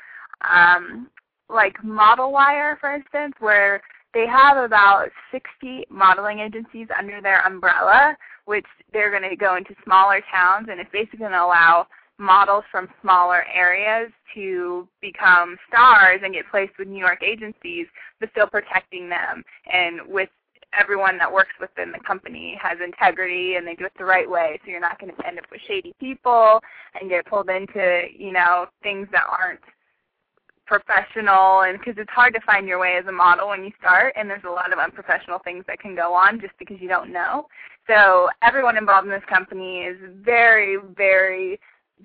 um, like Model Wire, for instance, where they have about 60 modeling agencies under their umbrella, which they're going to go into smaller towns, and it's basically going to allow models from smaller areas to become stars and get placed with New York agencies, but still protecting them. And with everyone that works within the company has integrity and they do it the right way so you're not going to end up with shady people and get pulled into you know things that aren't professional and because it's hard to find your way as a model when you start and there's a lot of unprofessional things that can go on just because you don't know. So everyone involved in this company is very very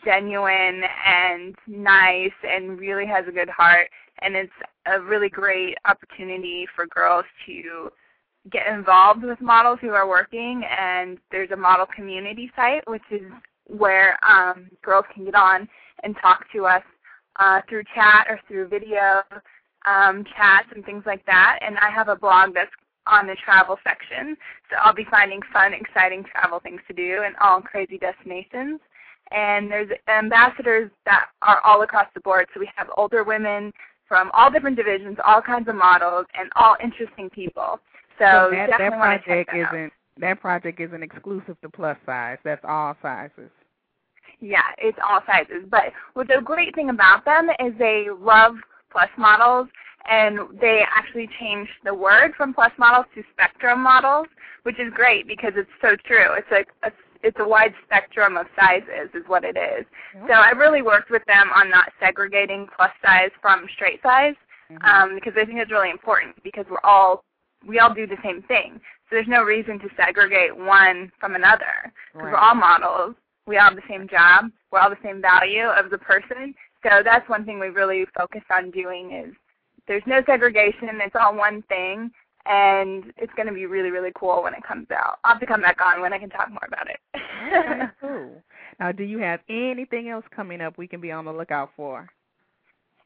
genuine and nice and really has a good heart and it's a really great opportunity for girls to get involved with models who are working and there's a model community site which is where um, girls can get on and talk to us uh, through chat or through video um, chats and things like that. And I have a blog that's on the travel section, so I'll be finding fun, exciting travel things to do in all crazy destinations. And there's ambassadors that are all across the board. So we have older women from all different divisions, all kinds of models, and all interesting people. So, So that, definitely that want to check project that out. isn't that project isn't exclusive to plus size. That's all sizes. Yeah, it's all sizes. But what the great thing about them is they love plus models and they actually changed the word from plus models to spectrum models, which is great because it's so true. It's like a, it's a wide spectrum of sizes is what it is. So I really worked with them on not segregating plus size from straight size Mhm. um, because I think it's really important because we're all we all do the same thing. So there's no reason to segregate one from another because Right. we're all models. We all have the same job. We're all the same value of the person. So that's one thing we really focus on doing is there's no segregation. It's all one thing. And it's going to be really, really cool when it comes out. I'll have to come back on when I can talk more about it. Cool. Now, do you have anything else coming up we can be on the lookout for?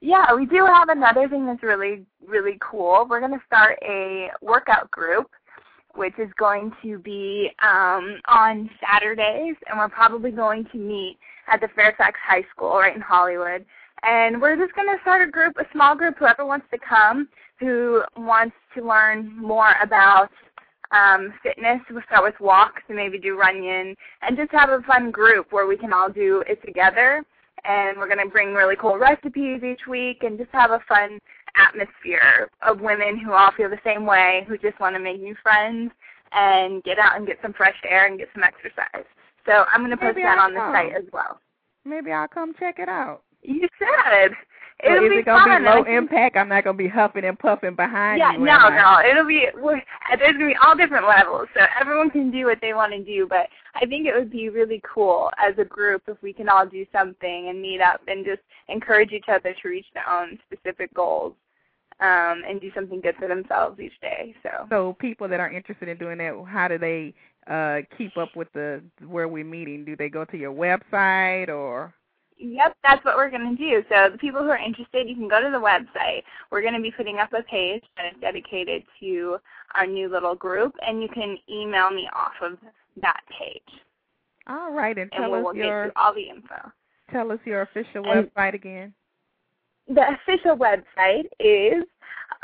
Yeah, we do have another thing that's really, really cool. We're going to start a workout group, which is going to be um, on Saturdays, and we're probably going to meet at the Fairfax High School right in Hollywood. And we're just going to start a group, a small group, whoever wants to come, who wants to learn more about um, fitness. We'll start with walks and maybe do Runyon, and just have a fun group where we can all do it together and we're going to bring really cool recipes each week and just have a fun atmosphere of women who all feel the same way, who just want to make new friends and get out and get some fresh air and get some exercise. So I'm going to post Maybe that I'll on the site as well. Maybe I'll come check it out. You should. So It'll is be it gonna fun. be low impact? I'm not gonna be huffing and puffing behind Yeah, you. no, I? no. It'll be we're, there's gonna be all different levels, so everyone can do what they want to do. But I think it would be really cool as a group if we can all do something and meet up and just encourage each other to reach their own specific goals um, and do something good for themselves each day. So So people that are interested in doing that, how do they uh keep up with the where we're meeting? Do they go to your website or? Yep, that's what we're going to do. So the people who are interested, you can go to the website. We're going to be putting up a page that is dedicated to our new little group, and you can email me off of that page, All right, and and tell we'll, us we'll get your you all the info. tell us your official And- website again. The official website is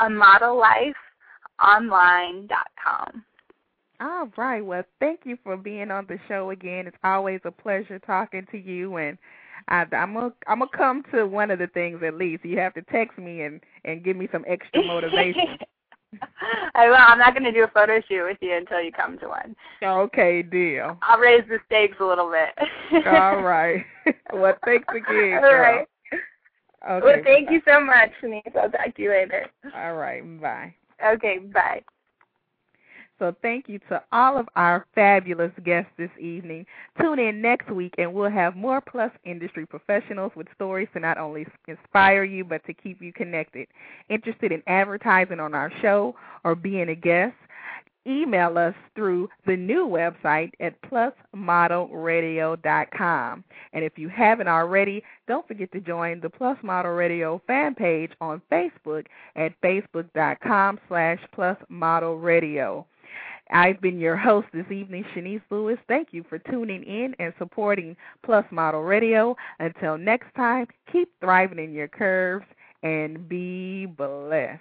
a modellifeonline.com. All right. Well, thank you for being on the show again. It's always a pleasure talking to you, and I, I'm gonna I'm gonna come to one of the things at least. You have to text me and and give me some extra motivation. I will. I'm not to do a photo shoot with you until you come to one. Okay, deal. I'll raise the stakes a little bit. All right. well, thanks again, All girl. right. Okay. well, thank you so much, Chenese. I'll talk to you later. All right. Bye. Okay, bye. So thank you to all of our fabulous guests this evening. Tune in next week and we'll have more Plus industry professionals with stories to not only inspire you but to keep you connected. Interested in advertising on our show or being a guest? Email us through the new website at plusmodelradio.com. And if you haven't already, don't forget to join the Plus Model Radio fan page on Facebook at facebook.com slash plusmodelradio. I've been your host this evening, Chenese Lewis. Thank you for tuning in and supporting Plus Model Radio. Until next time, keep thriving in your curves and be blessed.